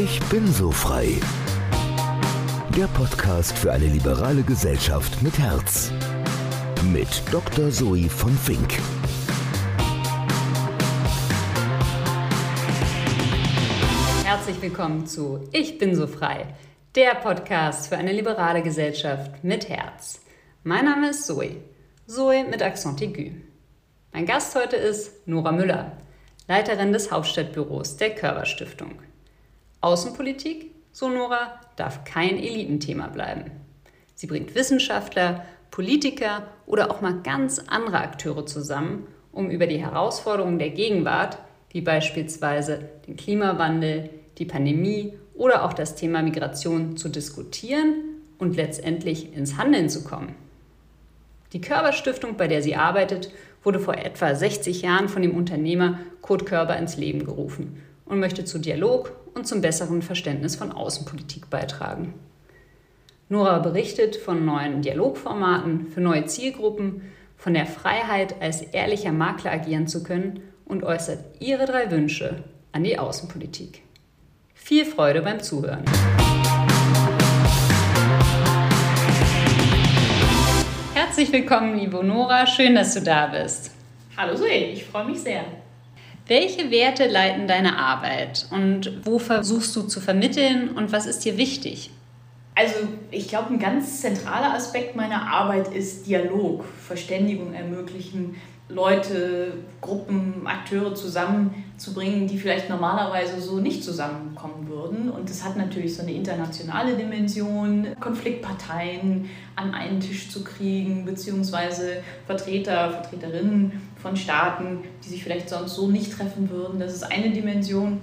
Ich bin so frei. Der Podcast für eine liberale Gesellschaft mit Herz. Mit Dr. Zoe von Fink. Herzlich willkommen zu Ich bin so frei, der Podcast für eine liberale Gesellschaft mit Herz. Mein Name ist Zoe, Zoe mit Accent aigu. Mein Gast heute ist Nora Müller, Leiterin des Hauptstadtbüros der Körper-Stiftung. Außenpolitik, so Nora, darf kein Elitenthema bleiben. Sie bringt Wissenschaftler, Politiker oder auch mal ganz andere Akteure zusammen, um über die Herausforderungen der Gegenwart, wie beispielsweise den Klimawandel, die Pandemie oder auch das Thema Migration zu diskutieren und letztendlich ins Handeln zu kommen. Die Körper-Stiftung, bei der sie arbeitet, wurde vor etwa 60 Jahren von dem Unternehmer Kurt Körber ins Leben gerufen und möchte zu Dialog und zum besseren Verständnis von Außenpolitik beitragen. Nora berichtet von neuen Dialogformaten für neue Zielgruppen, von der Freiheit, als ehrlicher Makler agieren zu können und äußert ihre drei Wünsche an die Außenpolitik. Viel Freude beim Zuhören. Herzlich willkommen, liebe Nora. Schön, dass du da bist. Hallo Zoe, ich freue mich sehr. Welche Werte leiten deine Arbeit und wo versuchst du zu vermitteln und was ist dir wichtig? Also ich glaube, ein ganz zentraler Aspekt meiner Arbeit ist Dialog, Verständigung ermöglichen, Leute, Gruppen, Akteure zusammenzubringen, die vielleicht normalerweise so nicht zusammenkommen würden. Und das hat natürlich so eine internationale Dimension, Konfliktparteien an einen Tisch zu kriegen, beziehungsweise Vertreter, Vertreterinnen von Staaten, die sich vielleicht sonst so nicht treffen würden. Das ist eine Dimension.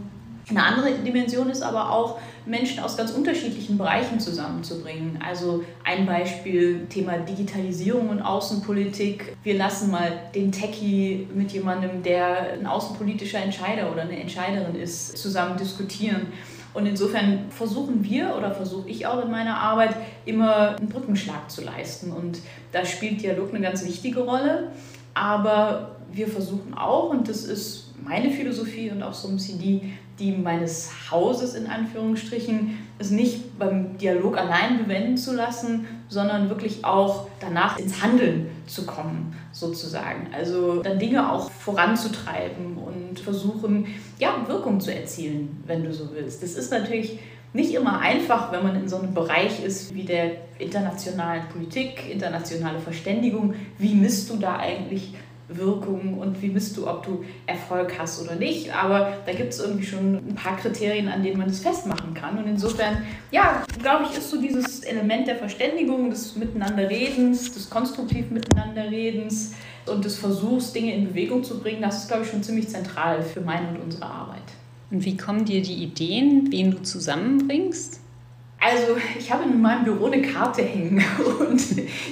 Eine andere Dimension ist aber auch, Menschen aus ganz unterschiedlichen Bereichen zusammenzubringen. Also ein Beispiel, Thema Digitalisierung und Außenpolitik. Wir lassen mal den Techie mit jemandem, der ein außenpolitischer Entscheider oder eine Entscheiderin ist, zusammen diskutieren. Und insofern versuchen wir oder versuche ich auch in meiner Arbeit immer einen Brückenschlag zu leisten. Und da spielt Dialog eine ganz wichtige Rolle. Aber wir versuchen auch, und das ist meine Philosophie und auch so ein bisschen die, die meines Hauses in Anführungsstrichen, es nicht beim Dialog allein bewenden zu lassen, sondern wirklich auch danach ins Handeln zu kommen, sozusagen. Also dann Dinge auch voranzutreiben und versuchen, ja, Wirkung zu erzielen, wenn du so willst. Das ist natürlich nicht immer einfach, wenn man in so einem Bereich ist wie der internationalen Politik, internationale Verständigung. Wie misst du da eigentlich Wirkung und wie misst du, ob du Erfolg hast oder nicht. Aber da gibt es irgendwie schon ein paar Kriterien, an denen man das festmachen kann. Und insofern, ja, glaube ich, ist so dieses Element der Verständigung, des Miteinanderredens, des konstruktiv Miteinanderredens und des Versuchs, Dinge in Bewegung zu bringen, das ist, glaube ich, schon ziemlich zentral für meine und unsere Arbeit. Und wie kommen dir die Ideen, wen du zusammenbringst? Also ich habe in meinem Büro eine Karte hängen und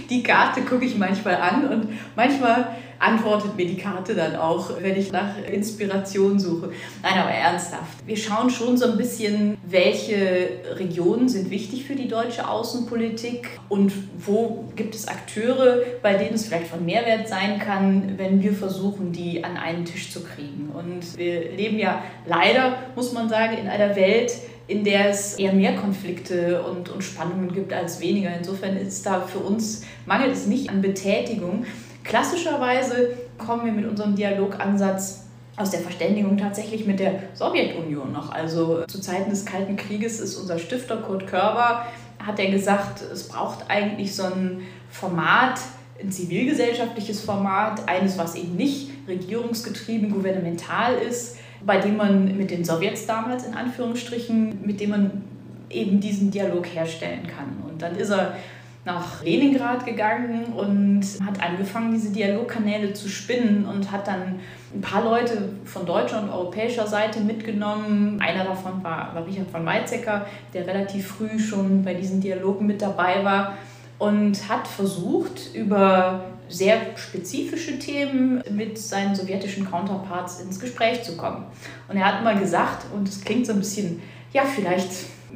die Karte gucke ich manchmal an und manchmal antwortet mir die Karte dann auch, wenn ich nach Inspiration suche. Nein, aber ernsthaft. Wir schauen schon so ein bisschen, welche Regionen sind wichtig für die deutsche Außenpolitik und wo gibt es Akteure, bei denen es vielleicht von Mehrwert sein kann, wenn wir versuchen, die an einen Tisch zu kriegen. Und wir leben ja leider, muss man sagen, in einer Welt, in der es eher mehr Konflikte und, und Spannungen gibt als weniger. Insofern ist da für uns, mangelt es nicht an Betätigung. Klassischerweise kommen wir mit unserem Dialogansatz aus der Verständigung tatsächlich mit der Sowjetunion noch. Also zu Zeiten des Kalten Krieges ist unser Stifter Kurt Körber, hat er gesagt, es braucht eigentlich so ein Format, ein zivilgesellschaftliches Format, eines, was eben nicht regierungsgetrieben, gouvernemental ist, bei dem man mit den Sowjets damals in Anführungsstrichen, mit dem man eben diesen Dialog herstellen kann. Und dann ist er nach Leningrad gegangen und hat angefangen, diese Dialogkanäle zu spinnen und hat dann ein paar Leute von deutscher und europäischer Seite mitgenommen. Einer davon war, war Richard von Weizsäcker, der relativ früh schon bei diesen Dialogen mit dabei war und hat versucht, über sehr spezifische Themen mit seinen sowjetischen Counterparts ins Gespräch zu kommen. Und er hat mal gesagt, und es klingt so ein bisschen, ja, vielleicht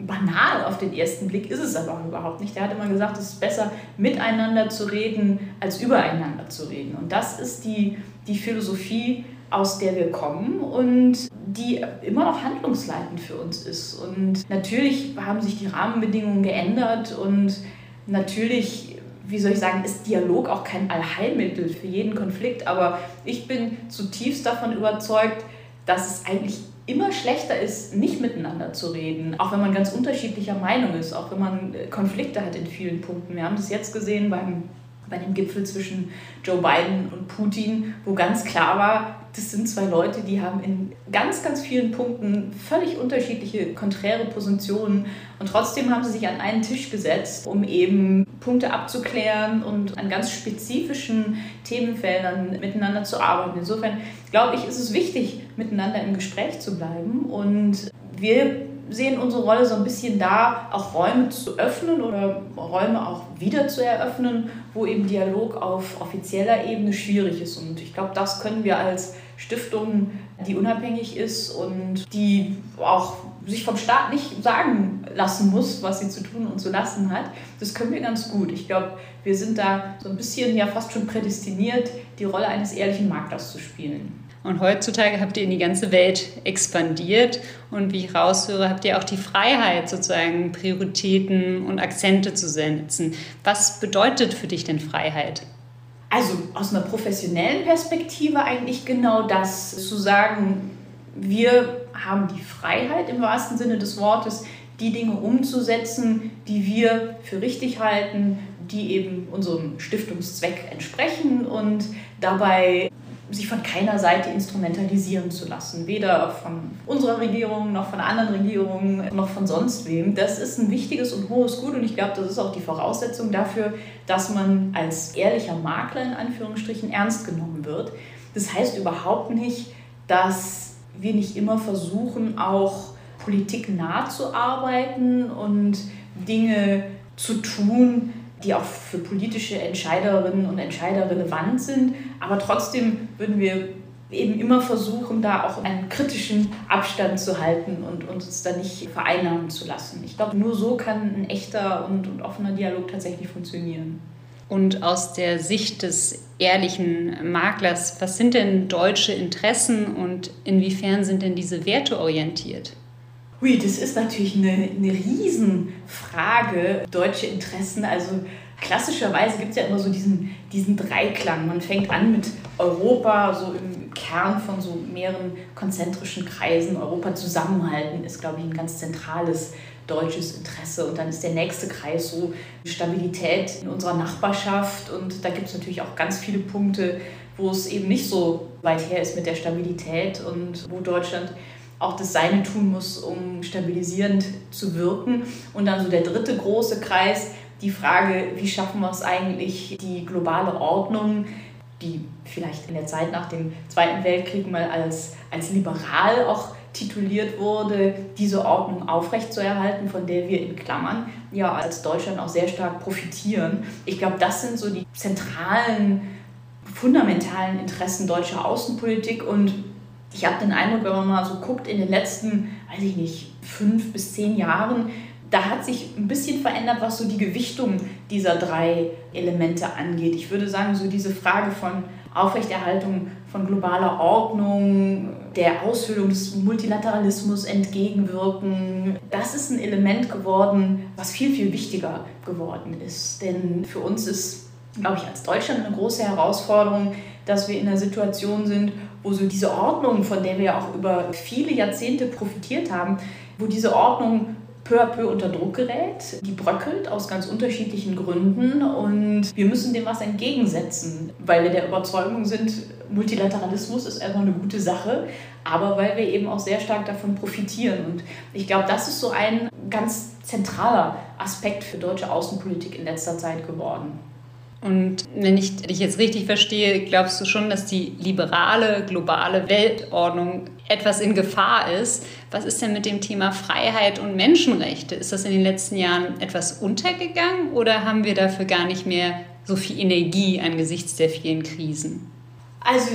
banal auf den ersten Blick ist es aber überhaupt nicht. Der hat immer gesagt, es ist besser, miteinander zu reden, als übereinander zu reden. Und das ist die, die Philosophie, aus der wir kommen und die immer noch handlungsleitend für uns ist. Und natürlich haben sich die Rahmenbedingungen geändert und natürlich wie soll ich sagen, ist Dialog auch kein Allheilmittel für jeden Konflikt, aber ich bin zutiefst davon überzeugt, dass es eigentlich immer schlechter ist, nicht miteinander zu reden, auch wenn man ganz unterschiedlicher Meinung ist, auch wenn man äh, Konflikte hat in vielen Punkten. Wir haben das jetzt gesehen beim, bei dem Gipfel zwischen Joe Biden und Putin, wo ganz klar war, das sind zwei Leute, die haben in ganz, ganz vielen Punkten völlig unterschiedliche, konträre Positionen und trotzdem haben sie sich an einen Tisch gesetzt, um eben Punkte abzuklären und an ganz spezifischen Themenfeldern miteinander zu arbeiten. Insofern glaube ich, ist es wichtig, miteinander im Gespräch zu bleiben und wir sehen unsere Rolle so ein bisschen da, auch Räume zu öffnen oder Räume auch wieder zu eröffnen, wo eben Dialog auf offizieller Ebene schwierig ist. Und ich glaube, das können wir als Stiftung, die unabhängig ist und die auch sich vom Staat nicht sagen lassen muss, was sie zu tun und zu lassen hat. Das können wir ganz gut. Ich glaube, wir sind da so ein bisschen ja fast schon prädestiniert, die Rolle eines ehrlichen Maklers zu spielen. Und heutzutage habt ihr in die ganze Welt expandiert und wie ich raushöre, habt ihr auch die Freiheit, sozusagen Prioritäten und Akzente zu setzen. Was bedeutet für dich denn Freiheit? Also aus einer professionellen Perspektive eigentlich genau das, zu sagen, wir haben die Freiheit im wahrsten Sinne des Wortes, die Dinge umzusetzen, die wir für richtig halten, die eben unserem Stiftungszweck entsprechen und dabei sich von keiner Seite instrumentalisieren zu lassen, weder von unserer Regierung noch von anderen Regierungen noch von sonst wem. Das ist ein wichtiges und hohes Gut und ich glaube, das ist auch die Voraussetzung dafür, dass man als ehrlicher Makler in Anführungsstrichen ernst genommen wird. Das heißt überhaupt nicht, dass wir nicht immer versuchen, auch Politik nah zu arbeiten und Dinge zu tun, die auch für politische Entscheiderinnen und Entscheider relevant sind. Aber trotzdem würden wir eben immer versuchen, da auch einen kritischen Abstand zu halten und uns da nicht vereinnahmen zu lassen. Ich glaube, nur so kann ein echter und, und offener Dialog tatsächlich funktionieren. Und aus der Sicht des ehrlichen Maklers, was sind denn deutsche Interessen und inwiefern sind denn diese Werte orientiert? Hui, das ist natürlich eine, eine Riesenfrage. Deutsche Interessen, also klassischerweise gibt es ja immer so diesen, diesen Dreiklang. Man fängt an mit Europa, so im Kern von so mehreren konzentrischen Kreisen. Europa zusammenhalten ist, glaube ich, ein ganz zentrales deutsches Interesse. Und dann ist der nächste Kreis so Stabilität in unserer Nachbarschaft. Und da gibt es natürlich auch ganz viele Punkte, wo es eben nicht so weit her ist mit der Stabilität und wo Deutschland auch das Seine tun muss, um stabilisierend zu wirken. Und dann so der dritte große Kreis, die Frage, wie schaffen wir es eigentlich, die globale Ordnung, die vielleicht in der Zeit nach dem Zweiten Weltkrieg mal als, als liberal auch tituliert wurde, diese Ordnung aufrechtzuerhalten, von der wir in Klammern ja als Deutschland auch sehr stark profitieren. Ich glaube, das sind so die zentralen, fundamentalen Interessen deutscher Außenpolitik und ich habe den Eindruck, wenn man mal so guckt, in den letzten, weiß ich nicht, fünf bis zehn Jahren, da hat sich ein bisschen verändert, was so die Gewichtung dieser drei Elemente angeht. Ich würde sagen, so diese Frage von Aufrechterhaltung von globaler Ordnung, der Aushöhlung des Multilateralismus entgegenwirken, das ist ein Element geworden, was viel, viel wichtiger geworden ist. Denn für uns ist, glaube ich, als Deutschland eine große Herausforderung, dass wir in einer Situation sind, wo so diese Ordnung, von der wir auch über viele Jahrzehnte profitiert haben, wo diese Ordnung peu à peu unter Druck gerät. Die bröckelt aus ganz unterschiedlichen Gründen und wir müssen dem was entgegensetzen, weil wir der Überzeugung sind, Multilateralismus ist erstmal eine gute Sache, aber weil wir eben auch sehr stark davon profitieren. Und ich glaube, das ist so ein ganz zentraler Aspekt für deutsche Außenpolitik in letzter Zeit geworden. Und wenn ich dich jetzt richtig verstehe, glaubst du schon, dass die liberale globale Weltordnung etwas in Gefahr ist? Was ist denn mit dem Thema Freiheit und Menschenrechte? Ist das in den letzten Jahren etwas untergegangen oder haben wir dafür gar nicht mehr so viel Energie angesichts der vielen Krisen? Also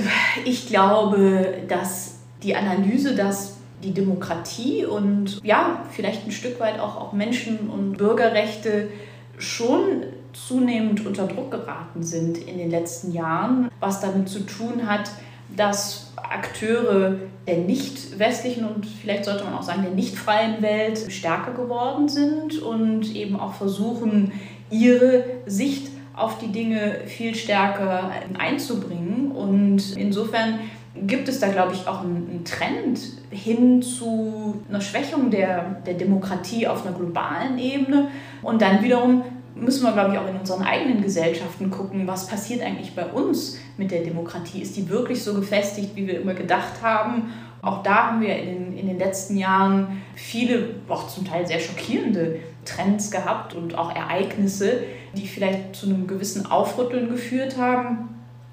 ich glaube, dass die Analyse, dass die Demokratie und ja, vielleicht ein Stück weit auch, auch Menschen- und Bürgerrechte schon zunehmend unter Druck geraten sind in den letzten Jahren, was damit zu tun hat, dass Akteure der nicht westlichen und vielleicht sollte man auch sagen der nicht freien Welt stärker geworden sind und eben auch versuchen, ihre Sicht auf die Dinge viel stärker einzubringen. Und insofern gibt es da, glaube ich, auch einen Trend hin zu einer Schwächung der, der Demokratie auf einer globalen Ebene. Und dann wiederum müssen wir, glaube ich, auch in unseren eigenen Gesellschaften gucken, was passiert eigentlich bei uns mit der Demokratie? Ist die wirklich so gefestigt, wie wir immer gedacht haben? Auch da haben wir in den, in den letzten Jahren viele, auch zum Teil sehr schockierende Trends gehabt und auch Ereignisse, die vielleicht zu einem gewissen Aufrütteln geführt haben,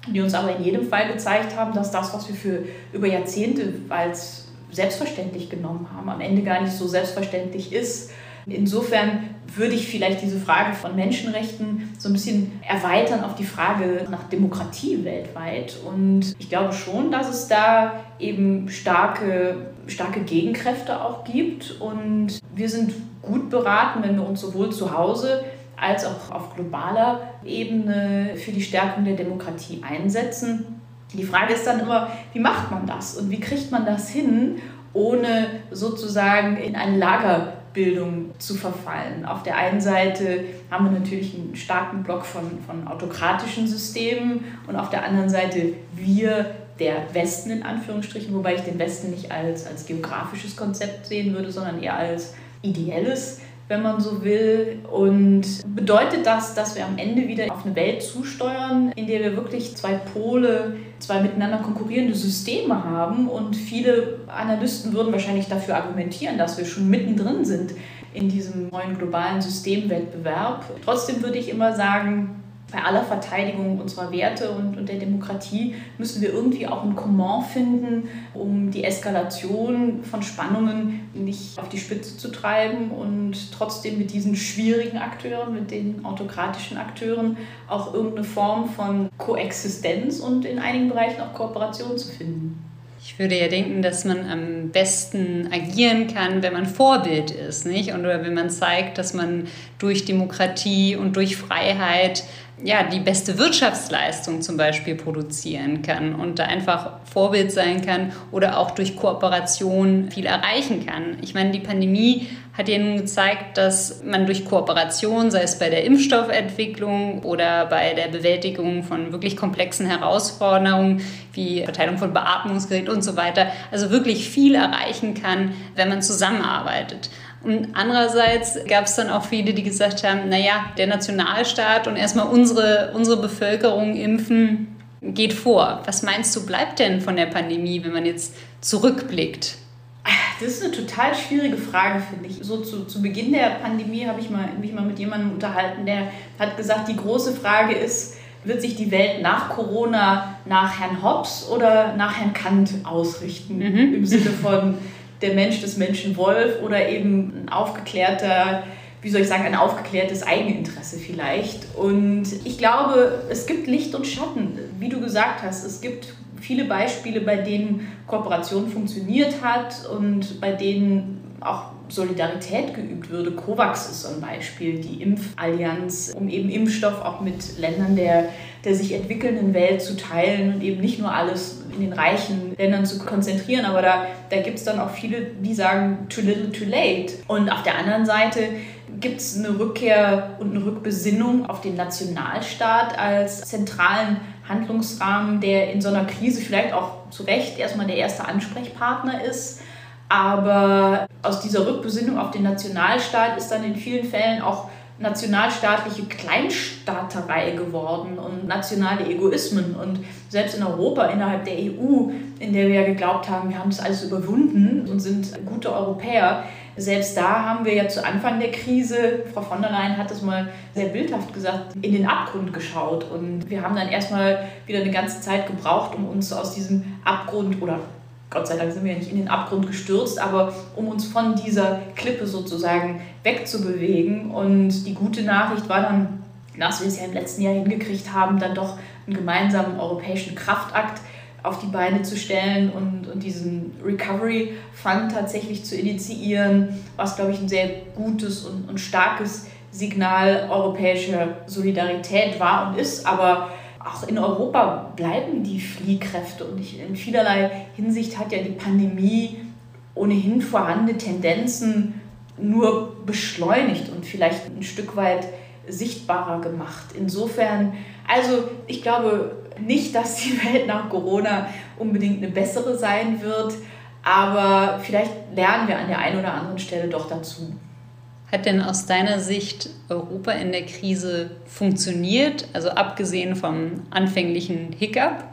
die uns aber in jedem Fall gezeigt haben, dass das, was wir für über Jahrzehnte als selbstverständlich genommen haben, am Ende gar nicht so selbstverständlich ist. Insofern würde ich vielleicht diese Frage von Menschenrechten so ein bisschen erweitern auf die Frage nach Demokratie weltweit. Und ich glaube schon, dass es da eben starke, starke Gegenkräfte auch gibt. Und wir sind gut beraten, wenn wir uns sowohl zu Hause als auch auf globaler Ebene für die Stärkung der Demokratie einsetzen. Die Frage ist dann immer, wie macht man das und wie kriegt man das hin, ohne sozusagen in ein Lagerbildung zu verfallen. Auf der einen Seite haben wir natürlich einen starken Block von, von autokratischen Systemen und auf der anderen Seite wir, der Westen in Anführungsstrichen, wobei ich den Westen nicht als, als geografisches Konzept sehen würde, sondern eher als ideelles wenn man so will. Und bedeutet das, dass wir am Ende wieder auf eine Welt zusteuern, in der wir wirklich zwei Pole, zwei miteinander konkurrierende Systeme haben. Und viele Analysten würden wahrscheinlich dafür argumentieren, dass wir schon mittendrin sind in diesem neuen globalen Systemwettbewerb. Trotzdem würde ich immer sagen, bei aller Verteidigung unserer Werte und, und der Demokratie müssen wir irgendwie auch ein Comment finden, um die Eskalation von Spannungen nicht auf die Spitze zu treiben und trotzdem mit diesen schwierigen Akteuren, mit den autokratischen Akteuren auch irgendeine Form von Koexistenz und in einigen Bereichen auch Kooperation zu finden. Ich würde ja denken, dass man am besten agieren kann, wenn man Vorbild ist, nicht? Oder wenn man zeigt, dass man durch Demokratie und durch Freiheit ja, die beste Wirtschaftsleistung zum Beispiel produzieren kann und da einfach Vorbild sein kann oder auch durch Kooperation viel erreichen kann. Ich meine, die Pandemie hat ja nun gezeigt, dass man durch Kooperation, sei es bei der Impfstoffentwicklung oder bei der Bewältigung von wirklich komplexen Herausforderungen wie Verteilung von Beatmungsgeräten und so weiter, also wirklich viel erreichen kann, wenn man zusammenarbeitet. Und andererseits gab es dann auch viele, die gesagt haben, naja, der Nationalstaat und erstmal unsere, unsere Bevölkerung impfen geht vor. Was meinst du, bleibt denn von der Pandemie, wenn man jetzt zurückblickt? Das ist eine total schwierige Frage, finde ich. So zu, zu Beginn der Pandemie habe ich mal, mich mal mit jemandem unterhalten, der hat gesagt, die große Frage ist, wird sich die Welt nach Corona nach Herrn Hobbes oder nach Herrn Kant ausrichten? Mhm. Im Sinne von, der Mensch des Menschen Wolf oder eben ein aufgeklärter, wie soll ich sagen, ein aufgeklärtes Eigeninteresse vielleicht. Und ich glaube, es gibt Licht und Schatten, wie du gesagt hast. Es gibt viele Beispiele, bei denen Kooperation funktioniert hat und bei denen auch Solidarität geübt würde. COVAX ist so ein Beispiel, die Impfallianz, um eben Impfstoff auch mit Ländern der, der sich entwickelnden Welt zu teilen und eben nicht nur alles in den reichen Ländern zu konzentrieren. Aber da, da gibt es dann auch viele, die sagen, too little, too late. Und auf der anderen Seite gibt es eine Rückkehr und eine Rückbesinnung auf den Nationalstaat als zentralen Handlungsrahmen, der in so einer Krise vielleicht auch zu Recht erstmal der erste Ansprechpartner ist aber aus dieser Rückbesinnung auf den Nationalstaat ist dann in vielen Fällen auch nationalstaatliche Kleinstaaterei geworden und nationale Egoismen. Und selbst in Europa, innerhalb der EU, in der wir ja geglaubt haben, wir haben das alles überwunden und sind gute Europäer, selbst da haben wir ja zu Anfang der Krise, Frau von der Leyen hat das mal sehr bildhaft gesagt, in den Abgrund geschaut. Und wir haben dann erstmal wieder eine ganze Zeit gebraucht, um uns aus diesem Abgrund oder Gott sei Dank sind wir ja nicht in den Abgrund gestürzt, aber um uns von dieser Klippe sozusagen wegzubewegen. Und die gute Nachricht war dann, dass wir es ja im letzten Jahr hingekriegt haben, dann doch einen gemeinsamen europäischen Kraftakt auf die Beine zu stellen und, und diesen Recovery Fund tatsächlich zu initiieren, was, glaube ich, ein sehr gutes und, und starkes Signal europäischer Solidarität war und ist. Aber auch in Europa bleiben die Fliehkräfte und in vielerlei Hinsicht hat ja die Pandemie ohnehin vorhandene Tendenzen nur beschleunigt und vielleicht ein Stück weit sichtbarer gemacht. Insofern, also ich glaube nicht, dass die Welt nach Corona unbedingt eine bessere sein wird, aber vielleicht lernen wir an der einen oder anderen Stelle doch dazu. Hat denn aus deiner Sicht Europa in der Krise funktioniert, also abgesehen vom anfänglichen Hiccup?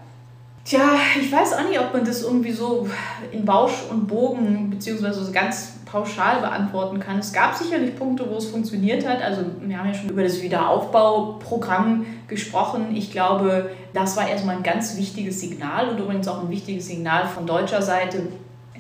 Tja, ich weiß auch nicht, ob man das irgendwie so in Bausch und Bogen beziehungsweise ganz pauschal beantworten kann. Es gab sicherlich Punkte, wo es funktioniert hat. Also wir haben ja schon über das Wiederaufbauprogramm gesprochen. Ich glaube, das war erstmal ein ganz wichtiges Signal und übrigens auch ein wichtiges Signal von deutscher Seite,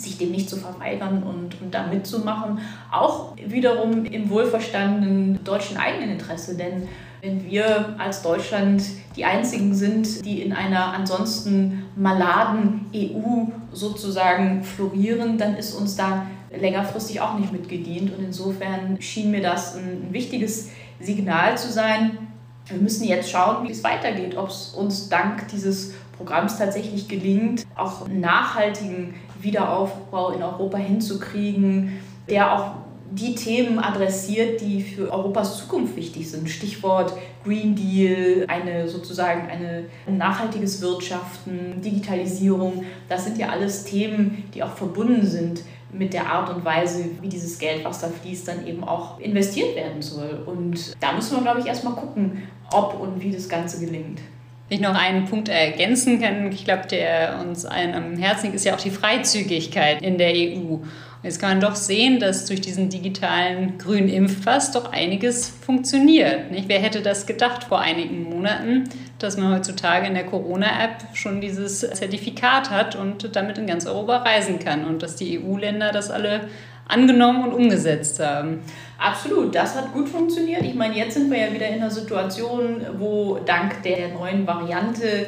sich dem nicht zu verweigern und, und da mitzumachen. Auch wiederum im wohlverstandenen deutschen Eigeninteresse, denn wenn wir als Deutschland die Einzigen sind, die in einer ansonsten maladen EU sozusagen florieren, dann ist uns da längerfristig auch nicht mitgedient. Und insofern schien mir das ein wichtiges Signal zu sein. Wir müssen jetzt schauen, wie es weitergeht, ob es uns dank dieses Programms tatsächlich gelingt, auch nachhaltigen Wiederaufbau in Europa hinzukriegen, der auch die Themen adressiert, die für Europas Zukunft wichtig sind. Stichwort Green Deal, eine sozusagen eine, ein nachhaltiges Wirtschaften, Digitalisierung. Das sind ja alles Themen, die auch verbunden sind mit der Art und Weise, wie dieses Geld, was da fließt, dann eben auch investiert werden soll. Und da müssen wir, glaube ich, erstmal gucken, ob und wie das Ganze gelingt. Ich noch einen Punkt ergänzen kann, ich glaube, der uns allen am Herzen liegt, ist ja auch die Freizügigkeit in der EU. Jetzt kann man doch sehen, dass durch diesen digitalen grünen Impfpass doch einiges funktioniert. Nicht? Wer hätte das gedacht vor einigen Monaten, dass man heutzutage in der Corona-App schon dieses Zertifikat hat und damit in ganz Europa reisen kann und dass die EU-Länder das alle angenommen und umgesetzt haben. Absolut, das hat gut funktioniert. Ich meine, jetzt sind wir ja wieder in einer Situation, wo dank der neuen Variante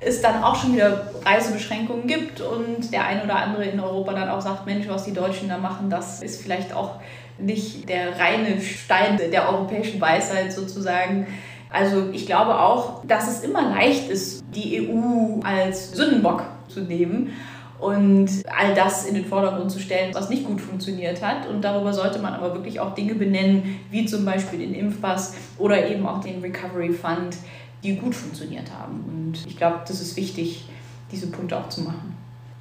es dann auch schon wieder Reisebeschränkungen gibt und der ein oder andere in Europa dann auch sagt, Mensch, was die Deutschen da machen, das ist vielleicht auch nicht der reine Stein der europäischen Weisheit sozusagen. Also ich glaube auch, dass es immer leicht ist, die EU als Sündenbock zu nehmen und all das in den Vordergrund zu stellen, was nicht gut funktioniert hat. Und darüber sollte man aber wirklich auch Dinge benennen, wie zum Beispiel den Impfpass oder eben auch den Recovery Fund, die gut funktioniert haben. Und ich glaube, das ist wichtig, diese Punkte auch zu machen.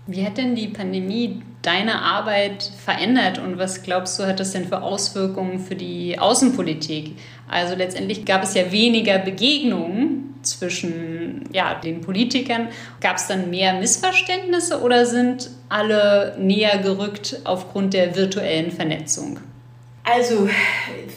Wie hat denn die Pandemie deine Arbeit verändert und was glaubst du, hat das denn für Auswirkungen für die Außenpolitik? Also letztendlich gab es ja weniger Begegnungen zwischen ja, den Politikern. Gab es dann mehr Missverständnisse oder sind alle näher gerückt aufgrund der virtuellen Vernetzung? Also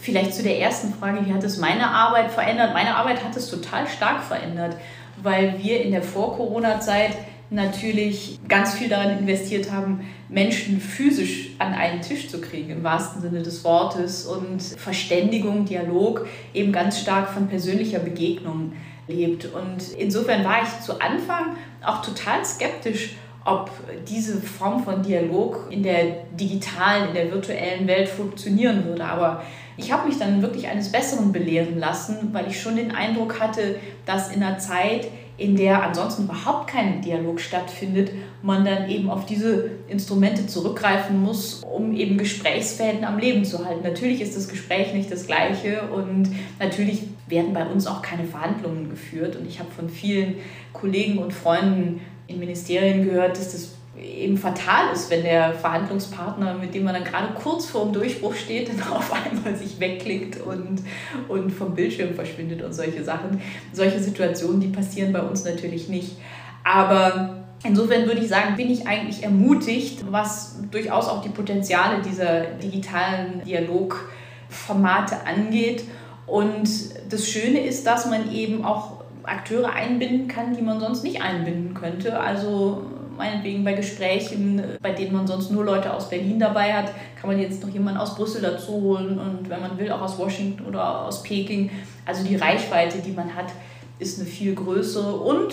vielleicht zu der ersten Frage, wie hat es meine Arbeit verändert? Meine Arbeit hat es total stark verändert, weil wir in der Vor-Corona-Zeit natürlich ganz viel daran investiert haben, Menschen physisch an einen Tisch zu kriegen, im wahrsten Sinne des Wortes. Und Verständigung, Dialog eben ganz stark von persönlicher Begegnung lebt. Und insofern war ich zu Anfang auch total skeptisch, ob diese Form von Dialog in der digitalen, in der virtuellen Welt funktionieren würde. Aber ich habe mich dann wirklich eines Besseren belehren lassen, weil ich schon den Eindruck hatte, dass in einer Zeit, in der ansonsten überhaupt kein Dialog stattfindet, man dann eben auf diese Instrumente zurückgreifen muss, um eben Gesprächsfäden am Leben zu halten. Natürlich ist das Gespräch nicht das gleiche und natürlich werden bei uns auch keine Verhandlungen geführt. Und ich habe von vielen Kollegen und Freunden in Ministerien gehört, dass das eben fatal ist, wenn der Verhandlungspartner, mit dem man dann gerade kurz vor dem Durchbruch steht, dann auf einmal sich wegklickt und, und vom Bildschirm verschwindet und solche Sachen. Solche Situationen, die passieren bei uns natürlich nicht. Aber Insofern würde ich sagen, bin ich eigentlich ermutigt, was durchaus auch die Potenziale dieser digitalen Dialogformate angeht. Und das Schöne ist, dass man eben auch Akteure einbinden kann, die man sonst nicht einbinden könnte. Also meinetwegen bei Gesprächen, bei denen man sonst nur Leute aus Berlin dabei hat, kann man jetzt noch jemanden aus Brüssel dazu holen und wenn man will auch aus Washington oder aus Peking. Also die Reichweite, die man hat, ist eine viel größere und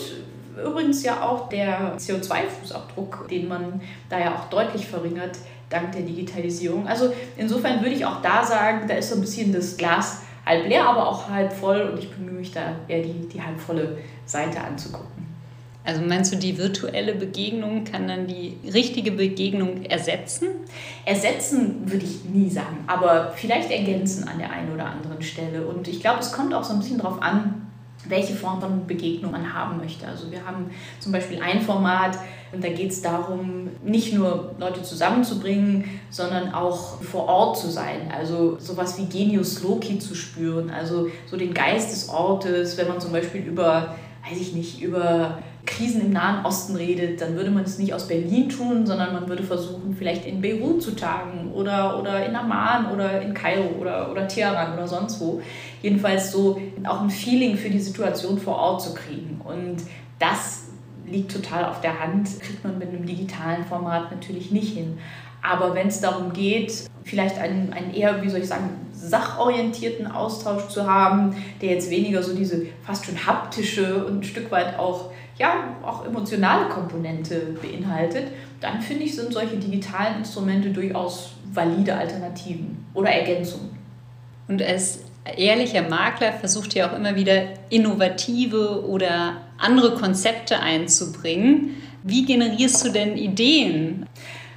übrigens ja auch der CO2-Fußabdruck, den man da ja auch deutlich verringert dank der Digitalisierung. Also insofern würde ich auch da sagen, da ist so ein bisschen das Glas halb leer, aber auch halb voll und ich bemühe mich da eher die, die halb volle Seite anzugucken. Also meinst du, die virtuelle Begegnung kann dann die richtige Begegnung ersetzen? Ersetzen würde ich nie sagen, aber vielleicht ergänzen an der einen oder anderen Stelle. Und ich glaube, es kommt auch so ein bisschen darauf an, welche Form von Begegnung man haben möchte. Also wir haben zum Beispiel ein Format und da geht es darum, nicht nur Leute zusammenzubringen, sondern auch vor Ort zu sein. Also sowas wie Genius Loki zu spüren, also so den Geist des Ortes, wenn man zum Beispiel über, weiß ich nicht, über Krisen im Nahen Osten redet, dann würde man es nicht aus Berlin tun, sondern man würde versuchen, vielleicht in Beirut zu tagen oder, oder in Amman oder in Kairo oder, oder Teheran oder sonst wo. Jedenfalls so auch ein Feeling für die Situation vor Ort zu kriegen. Und das liegt total auf der Hand, kriegt man mit einem digitalen Format natürlich nicht hin. Aber wenn es darum geht, vielleicht einen, einen eher, wie soll ich sagen, sachorientierten Austausch zu haben, der jetzt weniger so diese fast schon haptische und ein Stück weit auch ja, auch emotionale Komponente beinhaltet, dann finde ich, sind solche digitalen Instrumente durchaus valide Alternativen oder Ergänzungen. Und als ehrlicher Makler versucht ihr auch immer wieder innovative oder andere Konzepte einzubringen. Wie generierst du denn Ideen?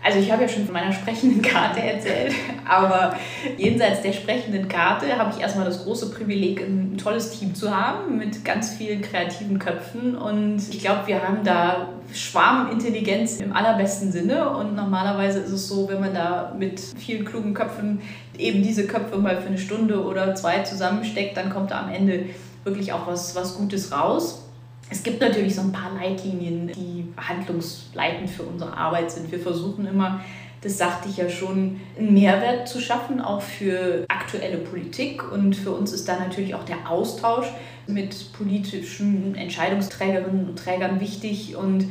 Also ich habe ja schon von meiner sprechenden Karte erzählt, aber jenseits der sprechenden Karte habe ich erstmal das große Privileg, ein tolles Team zu haben mit ganz vielen kreativen Köpfen und ich glaube, wir haben da Schwarmintelligenz im allerbesten Sinne und normalerweise ist es so, wenn man da mit vielen klugen Köpfen eben diese Köpfe mal für eine Stunde oder zwei zusammensteckt, dann kommt da am Ende wirklich auch was, was Gutes raus. Es gibt natürlich so ein paar Leitlinien, die handlungsleitend für unsere Arbeit sind. Wir versuchen immer, das sagte ich ja schon, einen Mehrwert zu schaffen, auch für aktuelle Politik. Und für uns ist da natürlich auch der Austausch mit politischen Entscheidungsträgerinnen und Trägern wichtig. Und